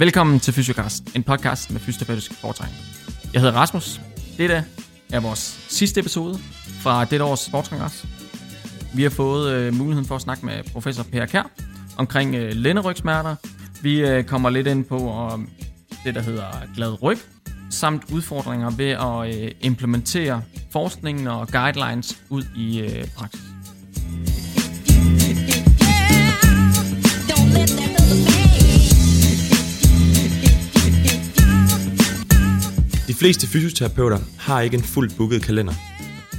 Velkommen til Fysiocast, en podcast med fysioterapeutisk foretegn. Jeg hedder Rasmus. Dette er vores sidste episode fra dette års sportskongres. Vi har fået øh, muligheden for at snakke med professor Per Kær omkring øh, lænderygsmerter. Vi øh, kommer lidt ind på og, det, der hedder glad ryg, samt udfordringer ved at øh, implementere forskningen og guidelines ud i øh, praksis. Fleste fysioterapeuter har ikke en fuldt booket kalender.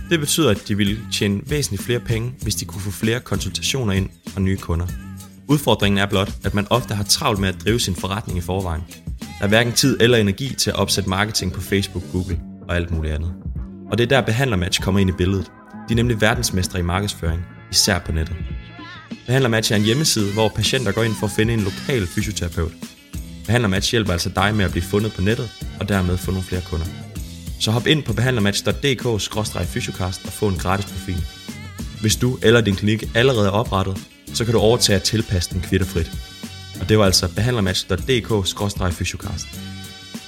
Det betyder, at de ville tjene væsentligt flere penge, hvis de kunne få flere konsultationer ind og nye kunder. Udfordringen er blot, at man ofte har travlt med at drive sin forretning i forvejen. Der er hverken tid eller energi til at opsætte marketing på Facebook, Google og alt muligt andet. Og det er der Behandlermatch kommer ind i billedet. De er nemlig verdensmestre i markedsføring, især på nettet. Behandlermatch er en hjemmeside, hvor patienter går ind for at finde en lokal fysioterapeut. Behandlermatch hjælper altså dig med at blive fundet på nettet, og dermed få nogle flere kunder. Så hop ind på behandlermatch.dk-fysiokast og få en gratis profil. Hvis du eller din klinik allerede er oprettet, så kan du overtage at tilpasse den kvitterfrit. Og det var altså behandlermatch.dk-fysiokast.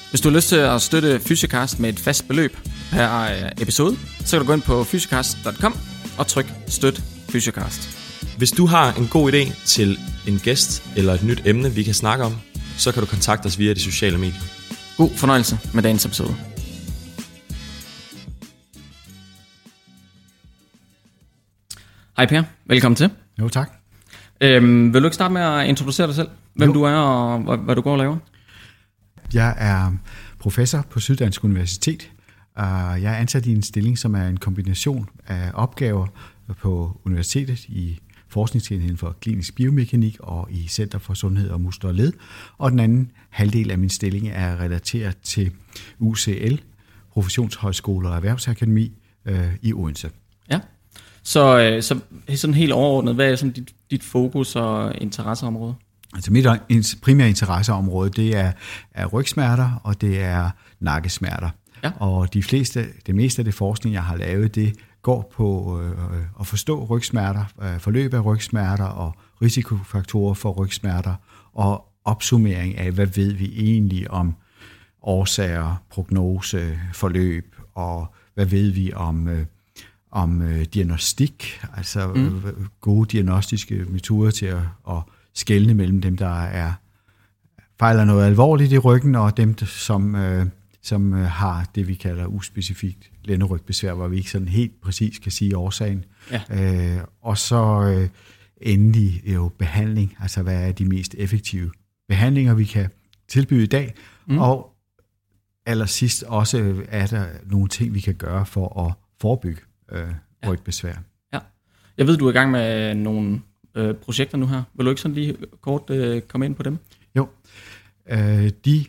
Hvis du har lyst til at støtte Fysiokast med et fast beløb per øh, episode, så kan du gå ind på fysiokast.com og tryk støt Fysiokast. Hvis du har en god idé til en gæst eller et nyt emne, vi kan snakke om, så kan du kontakte os via de sociale medier. God fornøjelse med dagens episode. Hej Per, velkommen til. Jo, tak. Øhm, vil du ikke starte med at introducere dig selv? Hvem Jo. du er og hvad, hvad du går og laver? Jeg er professor på Syddansk Universitet. og Jeg er ansat i en stilling, som er en kombination af opgaver på universitetet i forskningsenheden for klinisk biomekanik og i Center for Sundhed og Muskler og Led. Og den anden halvdel af min stilling er relateret til UCL, Professionshøjskole og Erhvervsakademi øh, i Odense. Ja. Så, øh, så sådan helt overordnet, hvad er sådan dit, dit fokus og interesseområde? Altså mit primære interesseområde, det er, er rygsmerter, og det er nakkesmerter. Ja. Og de fleste, det meste af det forskning, jeg har lavet, det går på øh, at forstå rygsmerter, øh, forløb af rygsmerter og risikofaktorer for rygsmerter, og opsummering af, hvad ved vi egentlig om årsager, prognose, forløb, og hvad ved vi om, øh, om øh, diagnostik, altså mm. gode diagnostiske metoder til at, at skelne mellem dem, der er fejler noget alvorligt i ryggen, og dem, som, øh, som øh, har det, vi kalder uspecifikt lænderygbesvær, hvor vi ikke sådan helt præcis kan sige årsagen. Ja. Øh, og så øh, endelig jo behandling, altså hvad er de mest effektive behandlinger, vi kan tilbyde i dag, mm. og allersidst også øh, er der nogle ting, vi kan gøre for at forebygge øh, rygbesvær. Ja. Jeg ved, du er i gang med nogle øh, projekter nu her. Vil du ikke sådan lige kort øh, komme ind på dem? Jo, øh, de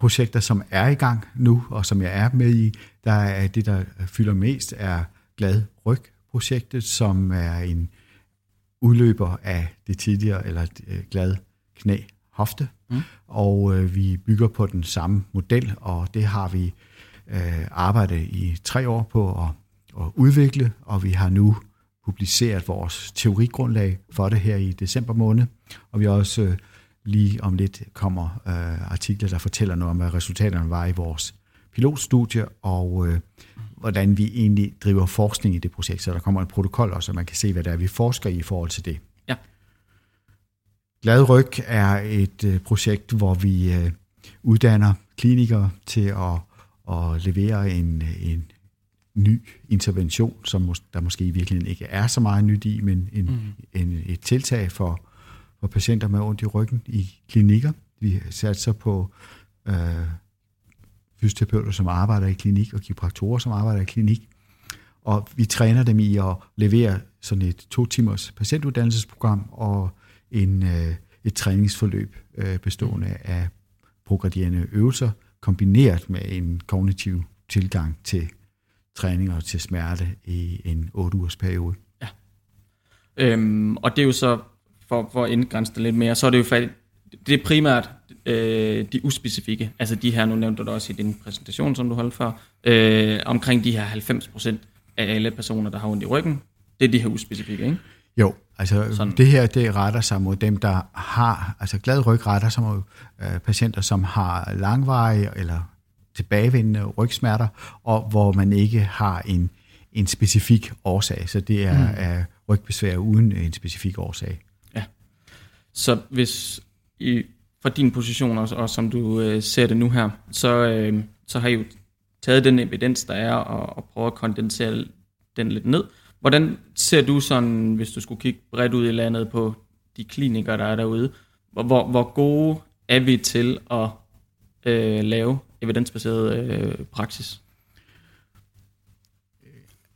projekter, som er i gang nu, og som jeg er med i, der er det, der fylder mest, er Glad Ryg-projektet, som er en udløber af det tidligere, eller øh, Glad Knæ Hofte. Mm. Og øh, vi bygger på den samme model, og det har vi øh, arbejdet i tre år på at, at udvikle, og vi har nu publiceret vores teorigrundlag for det her i december måned, og vi har også øh, lige om lidt kommer øh, artikler, der fortæller noget om, hvad resultaterne var i vores pilotstudie, og øh, hvordan vi egentlig driver forskning i det projekt. Så der kommer en protokol også, så man kan se, hvad det er, vi forsker i i forhold til det. Ja. Glad Ryg er et øh, projekt, hvor vi øh, uddanner klinikere til at, at levere en, en ny intervention, som mås- der måske i virkeligheden ikke er så meget nyt i, men en, mm. en, et tiltag for, for patienter med ondt i ryggen i klinikker. Vi satser på øh, fysioterapeuter, som arbejder i klinik, og kiropraktorer, som arbejder i klinik. Og vi træner dem i at levere sådan et to timers patientuddannelsesprogram og en, øh, et træningsforløb øh, bestående af progredierende øvelser, kombineret med en kognitiv tilgang til træning og til smerte i en 8 ugers periode. Ja. Øhm, og det er jo så, for, for at indgrænse det lidt mere, så er det jo fat, det er primært øh, de uspecifikke, altså de her, nu nævnte du det også i din præsentation, som du holdt før, øh, omkring de her 90% af alle personer, der har ondt i ryggen, det er de her uspecifikke, ikke? Jo, altså Sådan. det her det retter sig mod dem, der har, altså glad ryg retter sig mod øh, patienter, som har langvarige eller tilbagevendende rygsmerter, og hvor man ikke har en, en specifik årsag. Så det er, mm. er rygbesvær uden en specifik årsag. Ja. Så hvis i, fra din position, og, og som du øh, ser det nu her, så, øh, så har I jo taget den evidens, der er, og, og prøvet at kondensere den lidt ned. Hvordan ser du sådan, hvis du skulle kigge bredt ud i landet på de klinikker, der er derude, hvor, hvor gode er vi til at øh, lave evidensbaseret øh, praksis?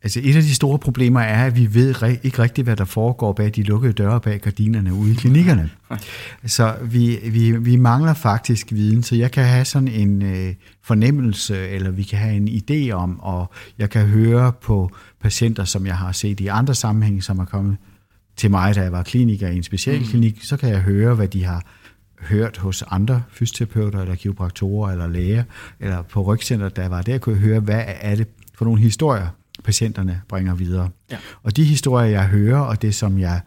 Altså et af de store problemer er, at vi ved ikke rigtigt, hvad der foregår bag de lukkede døre bag gardinerne ude i klinikkerne. Så vi, vi, vi mangler faktisk viden, så jeg kan have sådan en øh, fornemmelse, eller vi kan have en idé om, og jeg kan høre på patienter, som jeg har set i andre sammenhænge, som er kommet til mig, da jeg var kliniker i en specialklinik, mm. så kan jeg høre, hvad de har hørt hos andre fysioterapeuter, eller kiropraktorer, eller læger, eller på rygcenter, der var der, kunne jeg høre, hvad er det for nogle historier, patienterne bringer videre. Ja. Og de historier, jeg hører, og det, som jeg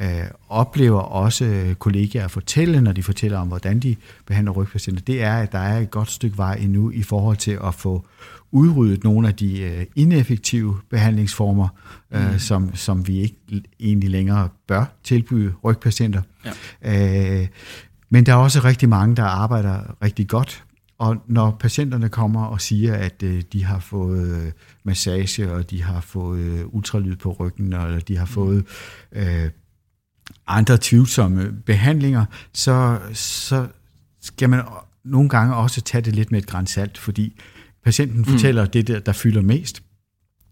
øh, oplever også kollegaer fortælle, når de fortæller om, hvordan de behandler rygpatienter, det er, at der er et godt stykke vej endnu i forhold til at få udryddet nogle af de øh, ineffektive behandlingsformer, øh, mm. som, som vi ikke egentlig længere bør tilbyde rygpatienter. Ja. Øh, men der er også rigtig mange, der arbejder rigtig godt og når patienterne kommer og siger, at øh, de har fået øh, massage, og de har fået øh, ultralyd på ryggen, eller de har mm. fået øh, andre tvivlsomme behandlinger, så, så skal man nogle gange også tage det lidt med et grænsalt, fordi patienten mm. fortæller det, der, der fylder mest.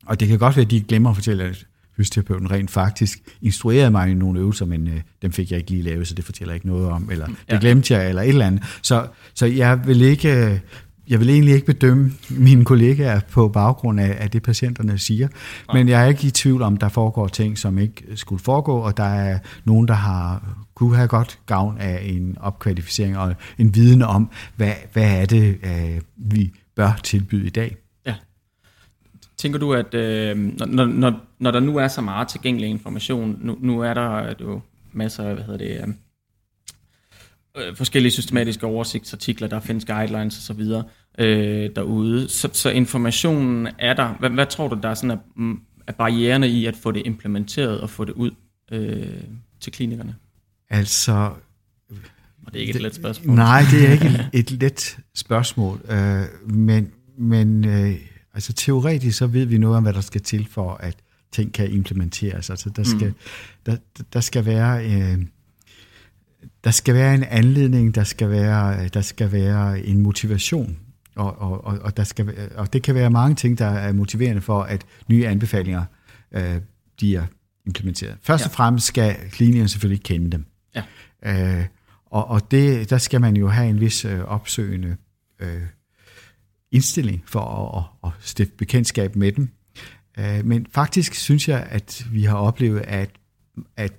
Og det kan godt være, at de glemmer at fortælle, at fysioterapeuten rent faktisk instruerede mig i nogle øvelser, men øh, dem fik jeg ikke lige lavet, så det fortæller jeg ikke noget om, eller det ja. glemte jeg, eller et eller andet. Så, så jeg vil ikke... Jeg vil egentlig ikke bedømme mine kollegaer på baggrund af, af det, patienterne siger, Nej. men jeg er ikke i tvivl om, der foregår ting, som ikke skulle foregå, og der er nogen, der har kunne have godt gavn af en opkvalificering og en viden om, hvad, hvad er det, øh, vi bør tilbyde i dag. Tænker du, at øh, når, når, når der nu er så meget tilgængelig information, nu, nu er der jo masser af, hvad hedder det, øh, øh, forskellige systematiske oversigtsartikler, der findes guidelines osv. Øh, derude, så, så informationen er der. Hvad, hvad tror du, der er sådan er, mm, er barriererne i at få det implementeret og få det ud øh, til klinikerne? Altså... Og det er ikke et let spørgsmål. Nej, det er ikke et, et let spørgsmål, øh, men, men øh, Altså teoretisk så ved vi noget om, hvad der skal til for, at ting kan implementeres. Altså der skal, mm. der, der skal være... Øh, der skal være en anledning, der skal være, der skal være en motivation, og, og, og, og, der skal, og det kan være mange ting, der er motiverende for, at nye anbefalinger øh, bliver implementeret. Først ja. og fremmest skal klinikerne selvfølgelig kende dem. Ja. Øh, og og det, der skal man jo have en vis øh, opsøgende øh, indstilling for at, at stifte bekendtskab med dem. Øh, men faktisk synes jeg, at vi har oplevet, at, at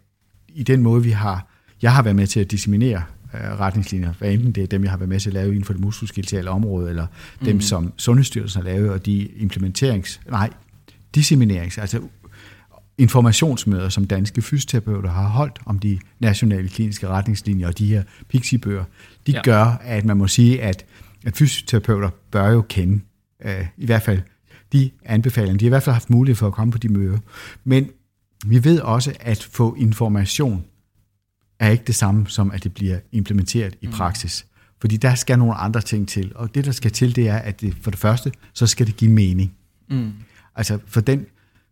i den måde, vi har, jeg har været med til at disseminere øh, retningslinjer, hvad enten det er dem, jeg har været med til at lave inden for det muskuloskeletale område, eller mm. dem, som Sundhedsstyrelsen har lavet, og de implementerings, nej, disseminanerings, altså informationsmøder, som danske fysioterapeuter har holdt om de nationale kliniske retningslinjer og de her pixibøger, de ja. gør, at man må sige, at at fysioterapeuter bør jo kende, øh, i hvert fald de anbefalinger. De har i hvert fald haft mulighed for at komme på de møder. Men vi ved også, at få information er ikke det samme som, at det bliver implementeret i mm. praksis. Mm. Fordi der skal nogle andre ting til. Og det, der skal til, det er, at det, for det første, så skal det give mening. Mm. Altså for den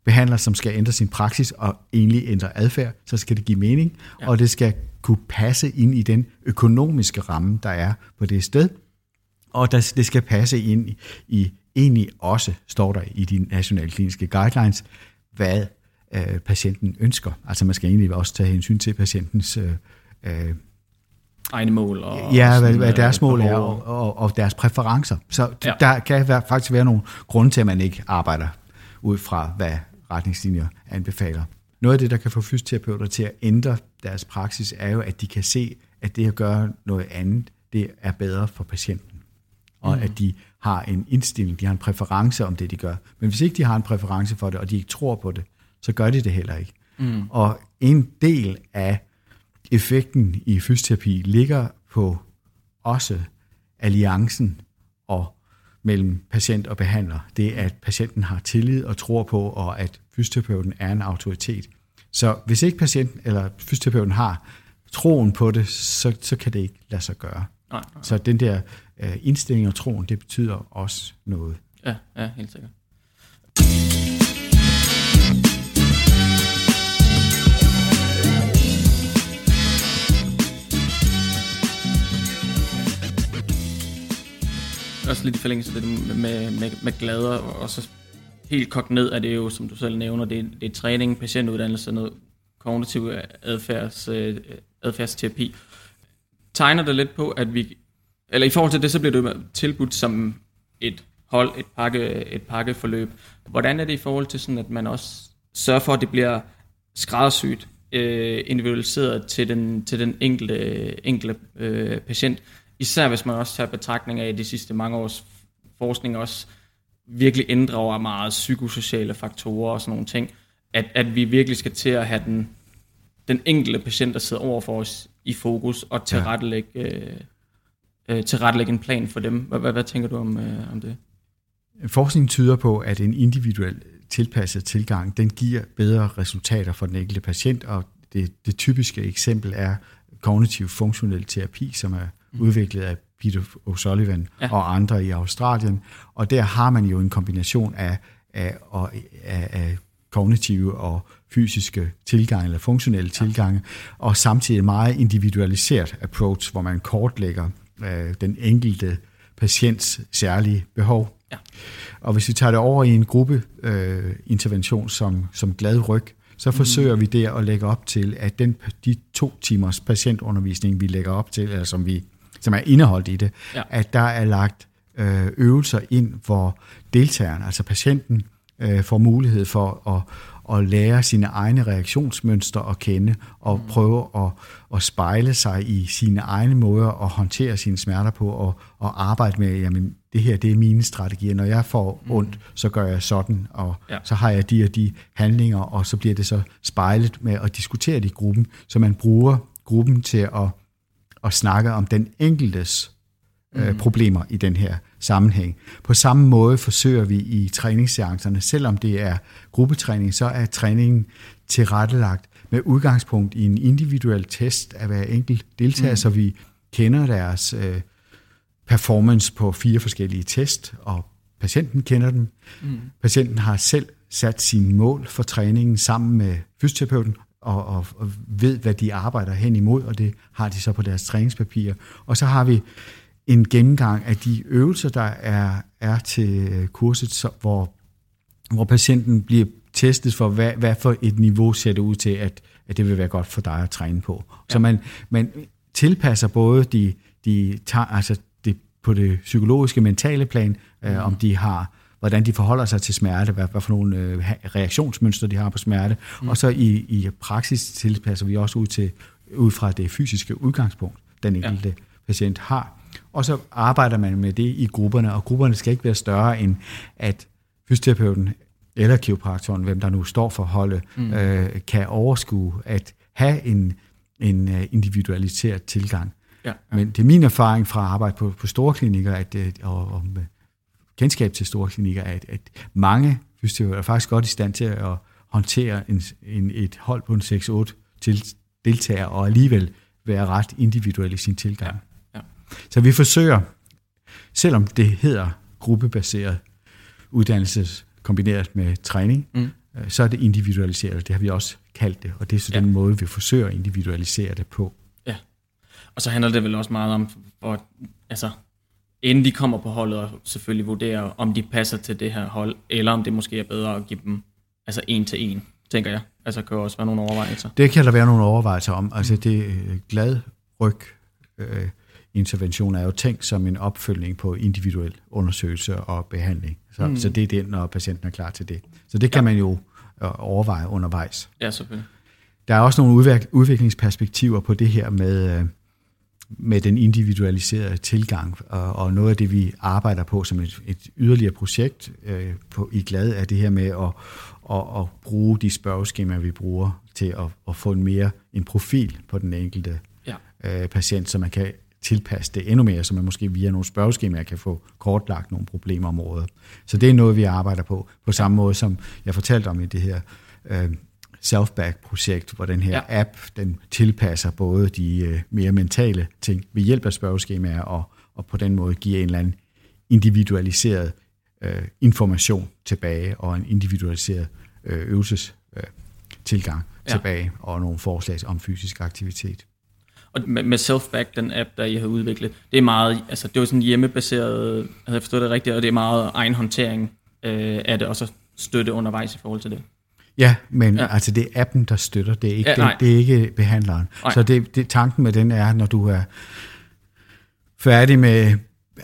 behandler, som skal ændre sin praksis og egentlig ændre adfærd, så skal det give mening, ja. og det skal kunne passe ind i den økonomiske ramme, der er på det sted og der, det skal passe ind i, i egentlig også, står der i de nationale kliniske guidelines, hvad øh, patienten ønsker. Altså man skal egentlig også tage hensyn til patientens øh, øh egne mål. Og ja, hvad, hvad deres mål er, og, og, og deres præferencer. Så ja. der kan være, faktisk være nogle grunde til, at man ikke arbejder ud fra, hvad retningslinjer anbefaler. Noget af det, der kan få fysioterapeuter til at ændre deres praksis, er jo, at de kan se, at det at gøre noget andet, det er bedre for patienten og mm. at de har en indstilling, de har en præference om det, de gør. Men hvis ikke de har en præference for det, og de ikke tror på det, så gør de det heller ikke. Mm. Og en del af effekten i fysioterapi ligger på også alliancen og mellem patient og behandler. Det er, at patienten har tillid og tror på, og at fysioterapeuten er en autoritet. Så hvis ikke patienten eller fysioterapeuten har troen på det, så, så kan det ikke lade sig gøre. Nej, nej. Så den der uh, indstilling og troen, det betyder også noget. Ja, ja, helt sikkert. Også lidt i forlængelse af det med, med, med glader, og så helt kogt ned er det jo, som du selv nævner, det, det er træning, patientuddannelse, noget kognitiv adfærds, øh, adfærdsterapi. Tegner det lidt på, at vi, eller i forhold til det, så bliver det tilbudt som et hold, et, pakke, et pakkeforløb. Hvordan er det i forhold til sådan, at man også sørger for, at det bliver skræddersygt, øh, individualiseret til den, til den enkelte, enkelte øh, patient? Især hvis man også tager betragtning af de sidste mange års forskning også virkelig inddrager meget psykosociale faktorer og sådan nogle ting, at, at vi virkelig skal til at have den, den enkelte patient, der sidder over for os i fokus, og tilrettelægge, ja. øh, øh, tilrettelægge en plan for dem. Hvad, hvad, hvad tænker du om, øh, om det? Forskningen tyder på, at en individuel tilpasset tilgang, den giver bedre resultater for den enkelte patient, og det, det typiske eksempel er kognitiv funktionel terapi, som er mm. udviklet af Peter O'Sullivan ja. og andre i Australien. Og der har man jo en kombination af, af, af, af, af kognitive og fysiske tilgange eller funktionelle ja. tilgange, og samtidig en meget individualiseret approach, hvor man kortlægger øh, den enkelte patients særlige behov. Ja. Og hvis vi tager det over i en gruppe øh, som, som glad ryg, så mhm. forsøger mm. vi der at lægge op til, at den, de to timers patientundervisning, vi lægger op til, eller som, vi, som er indeholdt i det, ja. at der er lagt øh, øvelser ind, hvor deltageren, altså patienten, øh, får mulighed for at, at lære sine egne reaktionsmønstre at kende, og mm. prøve at, at spejle sig i sine egne måder at håndtere sine smerter på, og, og arbejde med, jamen det her det er mine strategier. Når jeg får mm. ondt, så gør jeg sådan, og ja. så har jeg de og de handlinger, og så bliver det så spejlet med at diskutere det i gruppen, så man bruger gruppen til at, at snakke om den enkeltes øh, mm. problemer i den her sammenhæng. På samme måde forsøger vi i træningsseancerne, selvom det er gruppetræning, så er træningen tilrettelagt med udgangspunkt i en individuel test af hver enkelt deltager, mm. så vi kender deres øh, performance på fire forskellige test, og patienten kender dem. Mm. Patienten har selv sat sine mål for træningen sammen med fysioterapeuten, og, og, og ved, hvad de arbejder hen imod, og det har de så på deres træningspapirer. Og så har vi en gennemgang af de øvelser, der er, er til kurset, så, hvor, hvor patienten bliver testet for, hvad, hvad for et niveau ser det ud til, at, at det vil være godt for dig at træne på. Ja. Så man, man tilpasser både de, de altså det, på det psykologiske, mentale plan, mm. øh, om de har hvordan de forholder sig til smerte, hvad, hvad for nogle øh, reaktionsmønstre de har på smerte, mm. og så i, i praksis tilpasser vi også ud til ud fra det fysiske udgangspunkt, den enkelte ja. patient har. Og så arbejder man med det i grupperne, og grupperne skal ikke være større end, at fysioterapeuten eller kiropraktoren, hvem der nu står for holdet, mm. øh, kan overskue at have en, en øh, individualiseret tilgang. Ja, ja. Men det er min erfaring fra at arbejde på, på store klinikker, at, øh, og, og med kendskab til store klinikker, at, at mange fysioterapeuter er faktisk godt i stand til at håndtere en, en, et hold på en 6-8 til deltager, og alligevel være ret individuel i sin tilgang. Ja. Så vi forsøger, selvom det hedder gruppebaseret uddannelse kombineret med træning, mm. Øh, så er det individualiseret. Det har vi også kaldt det, og det er så ja. den måde, vi forsøger at individualisere det på. Ja, og så handler det vel også meget om, at, altså, inden de kommer på holdet, og selvfølgelig vurdere, om de passer til det her hold, eller om det måske er bedre at give dem altså en til en, tænker jeg. Altså kan også være nogle overvejelser. Det kan der være nogle overvejelser om. Altså det øh, glad ryg, øh, intervention er jo tænkt som en opfølgning på individuel undersøgelse og behandling. Så, mm. så det er den, når patienten er klar til det. Så det kan ja. man jo øh, overveje undervejs. Ja, selvfølgelig. Der er også nogle udviklingsperspektiver på det her med, øh, med den individualiserede tilgang, og, og noget af det, vi arbejder på som et, et yderligere projekt øh, på, i GLAD, er det her med at, at, at bruge de spørgeskemaer, vi bruger til at, at få en mere en profil på den enkelte ja. øh, patient, så man kan tilpasse det endnu mere, så man måske via nogle spørgeskemaer kan få kortlagt nogle problemområder. Så det er noget, vi arbejder på, på samme måde som jeg fortalte om i det her øh, Selfback-projekt, hvor den her ja. app, den tilpasser både de øh, mere mentale ting ved hjælp af spørgeskemaer, og, og på den måde giver en eller anden individualiseret øh, information tilbage, og en individualiseret øh, øvelses øh, tilgang ja. tilbage, og nogle forslag om fysisk aktivitet. Og med, med Selfback, den app, der I har udviklet, det er meget, altså det er sådan hjemmebaseret, havde jeg forstået det rigtigt, og det er meget egen håndtering øh, af det, og så støtte undervejs i forhold til det. Ja, men ja. altså det er appen, der støtter, det er ikke, ja, det, det er ikke behandleren. Nej. Så det, det, tanken med den er, når du er færdig med,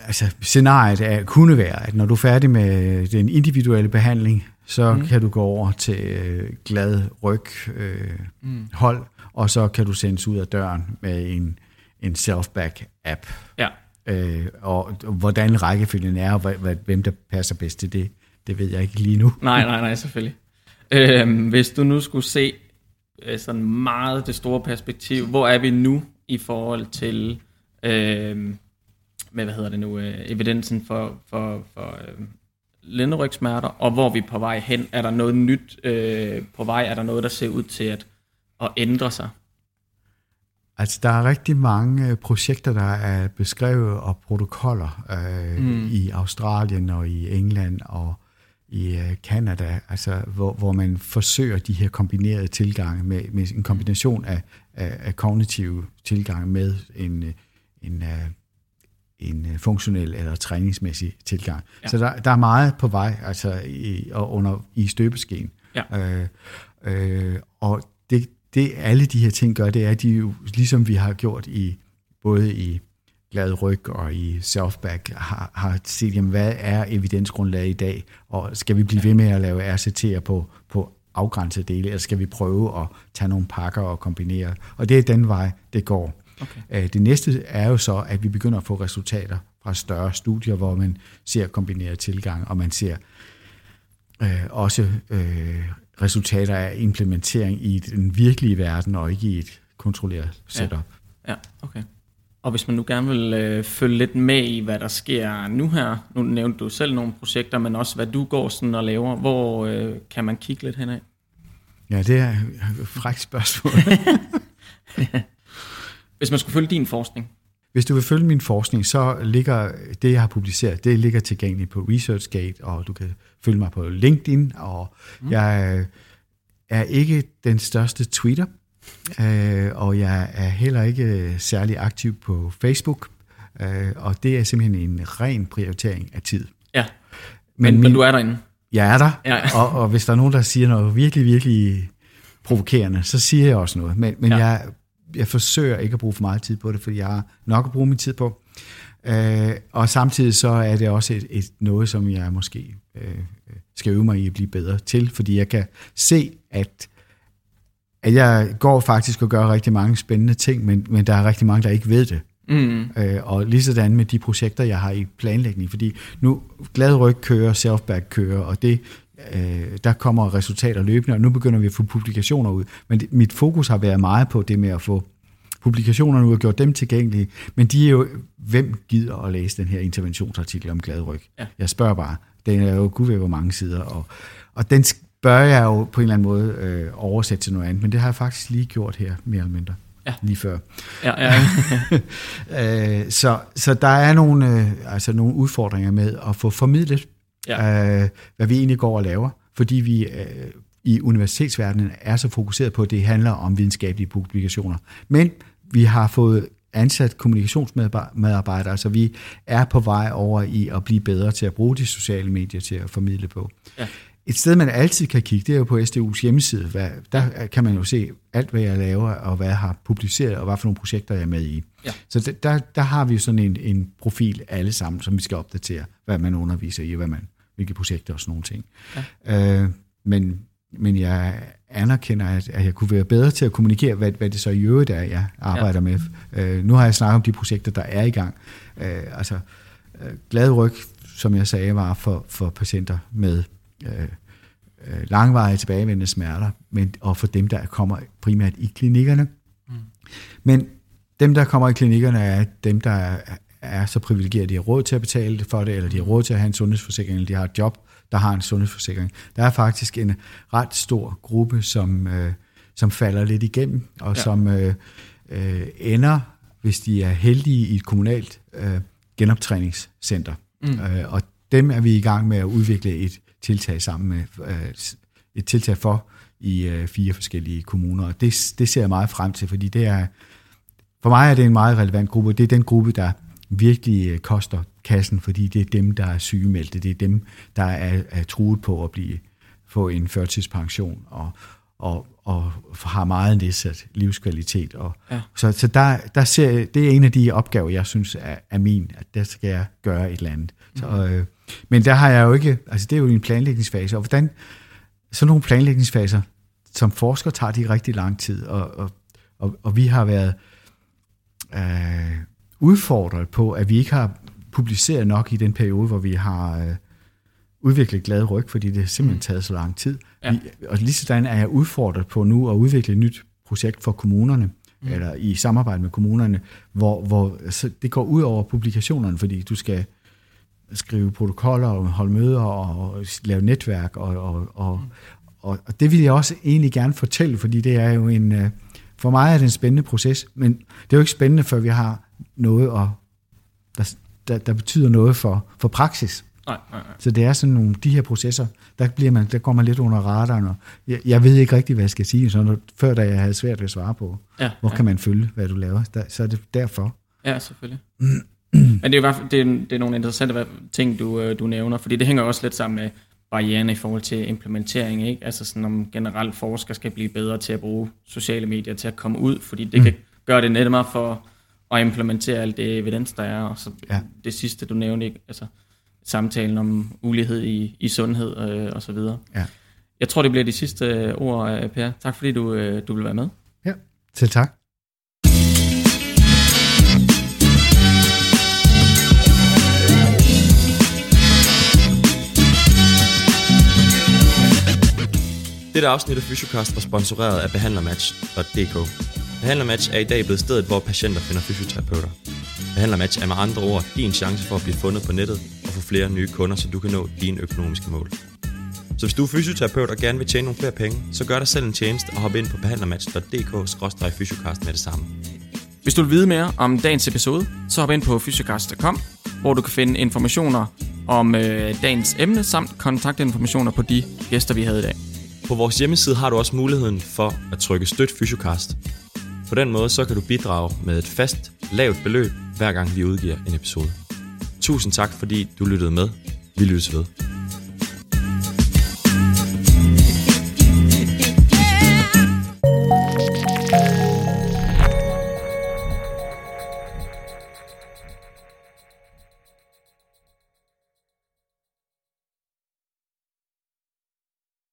altså scenariet er, kunne være, at når du er færdig med den individuelle behandling, så mm. kan du gå over til øh, glad ryg øh, mm. hold, og så kan du sendes ud af døren med en, en self-back-app. Ja. Øh, og hvordan rækkefølgen er, og hvem der passer bedst til det, det ved jeg ikke lige nu. Nej, nej, nej, selvfølgelig. Øh, hvis du nu skulle se øh, sådan meget det store perspektiv, hvor er vi nu i forhold til øh, med, hvad hedder det nu, øh, evidensen for, for, for øh, lænderygsmerter, og hvor vi er på vej hen? Er der noget nyt øh, på vej? Er der noget, der ser ud til at, at ændre sig? Altså, der er rigtig mange øh, projekter, der er beskrevet, og protokoller øh, mm. i Australien og i England og i øh, Canada, altså, hvor, hvor man forsøger de her kombinerede tilgange med, med en kombination af, af, af kognitive tilgange med en, øh, en, en funktionel eller træningsmæssig tilgang. Ja. Så der, der er meget på vej altså i, og under, i støbeskeen. Ja. Øh, øh, og det, alle de her ting gør, det er, at de jo, ligesom vi har gjort i både i glad ryg og i selfback, har, har set, jamen, hvad er evidensgrundlaget i dag, og skal vi blive ved med at lave RCT'er på, på afgrænsede dele, eller skal vi prøve at tage nogle pakker og kombinere? Og det er den vej, det går. Okay. Øh, det næste er jo så, at vi begynder at få resultater fra større studier, hvor man ser kombineret tilgang, og man ser øh, også øh, resultater af implementering i den virkelige verden, og ikke i et kontrolleret setup. Ja, ja okay. Og hvis man nu gerne vil øh, følge lidt med i, hvad der sker nu her, nu nævnte du selv nogle projekter, men også hvad du går sådan og laver, hvor øh, kan man kigge lidt henad? Ja, det er et frækt spørgsmål. Hvis man skulle følge din forskning? Hvis du vil følge min forskning, så ligger det, jeg har publiceret, det ligger tilgængeligt på ResearchGate, og du kan følge mig på LinkedIn, og mm. jeg er ikke den største Twitter, øh, og jeg er heller ikke særlig aktiv på Facebook, øh, og det er simpelthen en ren prioritering af tid. Ja, men, men, min, men du er derinde? Jeg er der, ja, ja. Og, og hvis der er nogen, der siger noget virkelig, virkelig provokerende, så siger jeg også noget. Men, men ja. jeg jeg forsøger ikke at bruge for meget tid på det, fordi jeg har nok at bruge min tid på. Øh, og samtidig så er det også et, et noget, som jeg måske øh, skal øve mig i at blive bedre til, fordi jeg kan se, at, at jeg går faktisk og gør rigtig mange spændende ting, men, men der er rigtig mange, der ikke ved det. Mm. Øh, og lige sådan med de projekter, jeg har i planlægning, fordi nu Glad Ryg kører, Selfback kører, og det øh, der kommer resultater løbende, og nu begynder vi at få publikationer ud. Men det, mit fokus har været meget på det med at få publikationerne ud og gjort dem tilgængelige, men de er jo, hvem gider at læse den her interventionsartikel om glad ryg? Ja. Jeg spørger bare. Den er jo gud ved hvor mange sider, og, og den bør jeg jo på en eller anden måde øh, oversætte til noget andet, men det har jeg faktisk lige gjort her, mere eller mindre. Ja. Lige før. Ja, ja. øh, så, så der er nogle, øh, altså nogle udfordringer med at få formidlet ja. øh, hvad vi egentlig går og laver, fordi vi øh, i universitetsverdenen er så fokuseret på, at det handler om videnskabelige publikationer. Men vi har fået ansat kommunikationsmedarbejdere, så vi er på vej over i at blive bedre til at bruge de sociale medier til at formidle på. Ja. Et sted, man altid kan kigge, det er jo på SDU's hjemmeside. Hvad, der kan man jo se alt, hvad jeg laver, og hvad jeg har publiceret, og hvad for nogle projekter jeg er med i. Ja. Så der, der har vi sådan en, en profil alle sammen, som vi skal opdatere, hvad man underviser i, hvad man, hvilke projekter og sådan nogle ting. Ja. Øh, men, men jeg anerkender, at, at jeg kunne være bedre til at kommunikere, hvad, hvad det så i øvrigt er, jeg arbejder ja. med. Øh, nu har jeg snakket om de projekter, der er i gang. Øh, altså, øh, glad ryg, som jeg sagde, var for, for patienter med øh, øh, langvarige tilbagevendende smerter, men, og for dem, der kommer primært i klinikkerne. Mm. Men dem, der kommer i klinikkerne, er dem, der er, er så privilegerede, de har råd til at betale for det, eller de har råd til at have en sundhedsforsikring, eller de har et job, der har en sundhedsforsikring. Der er faktisk en ret stor gruppe, som, øh, som falder lidt igennem, og ja. som øh, øh, ender, hvis de er heldige, i et kommunalt øh, genoptræningscenter. Mm. Øh, og dem er vi i gang med at udvikle et tiltag sammen med, øh, et tiltag for i øh, fire forskellige kommuner. Og det, det ser jeg meget frem til, fordi det er, for mig er det en meget relevant gruppe. Det er den gruppe, der virkelig øh, koster kassen, fordi det er dem, der er sygemeldte. Det er dem, der er, er truet på at blive, få en førtidspension og, og, og har meget nedsat livskvalitet. Og, ja. Så, så der, der ser, det er en af de opgaver, jeg synes er, er min, at der skal jeg gøre et eller andet. Mm. Så, øh, men der har jeg jo ikke, altså det er jo en planlægningsfase, og hvordan sådan nogle planlægningsfaser, som forsker, tager de rigtig lang tid, og, og, og, og vi har været øh, udfordret på, at vi ikke har publiceret nok i den periode, hvor vi har øh, udviklet glad ryg, fordi det har simpelthen mm. taget så lang tid. Ja. Vi, og lige sådan er jeg udfordret på nu at udvikle et nyt projekt for kommunerne, mm. eller i samarbejde med kommunerne, hvor, hvor så det går ud over publikationerne, fordi du skal skrive protokoller og holde møder og lave netværk, og, og, og, mm. og, og det vil jeg også egentlig gerne fortælle, fordi det er jo en, øh, for mig er det en spændende proces, men det er jo ikke spændende, før vi har noget, at, der, der, der betyder noget for, for praksis. Nej, nej, nej. Så det er sådan nogle, de her processer, der, bliver man, der går man lidt under radaren, og jeg, jeg ved ikke rigtig, hvad jeg skal sige, så når, før da jeg havde svært ved at svare på, ja, hvor ja. kan man følge, hvad du laver, der, så er det derfor. Ja, selvfølgelig. Men det er i hvert fald det er, det er nogle interessante ting, du, øh, du nævner, fordi det hænger også lidt sammen med barriere i forhold til implementering, ikke? Altså sådan om generelt forskere skal blive bedre til at bruge sociale medier til at komme ud, fordi det mm. kan gøre det nemmere for at implementere alt det evidens, der er, og så ja. det sidste, du nævnte, ikke? Altså samtalen om ulighed i, i sundhed øh, og så videre. Ja. Jeg tror, det bliver de sidste øh, ord, øh, Per. Tak fordi du, øh, du vil være med. Ja, selv tak. Dette afsnit af Fysiocast var sponsoreret af behandlermatch.dk. Behandlermatch er i dag blevet stedet, hvor patienter finder fysioterapeuter. Behandlermatch er med andre ord din chance for at blive fundet på nettet og få flere nye kunder, så du kan nå dine økonomiske mål. Så hvis du er fysioterapeut og gerne vil tjene nogle flere penge, så gør dig selv en tjeneste og hop ind på behandlermatch.dk-fysiocast med det samme. Hvis du vil vide mere om dagens episode, så hop ind på fysiocast.com, hvor du kan finde informationer om øh, dagens emne samt kontaktinformationer på de gæster, vi havde i dag. På vores hjemmeside har du også muligheden for at trykke støt Fysiocast. På den måde så kan du bidrage med et fast, lavt beløb, hver gang vi udgiver en episode. Tusind tak, fordi du lyttede med. Vi lyttes ved.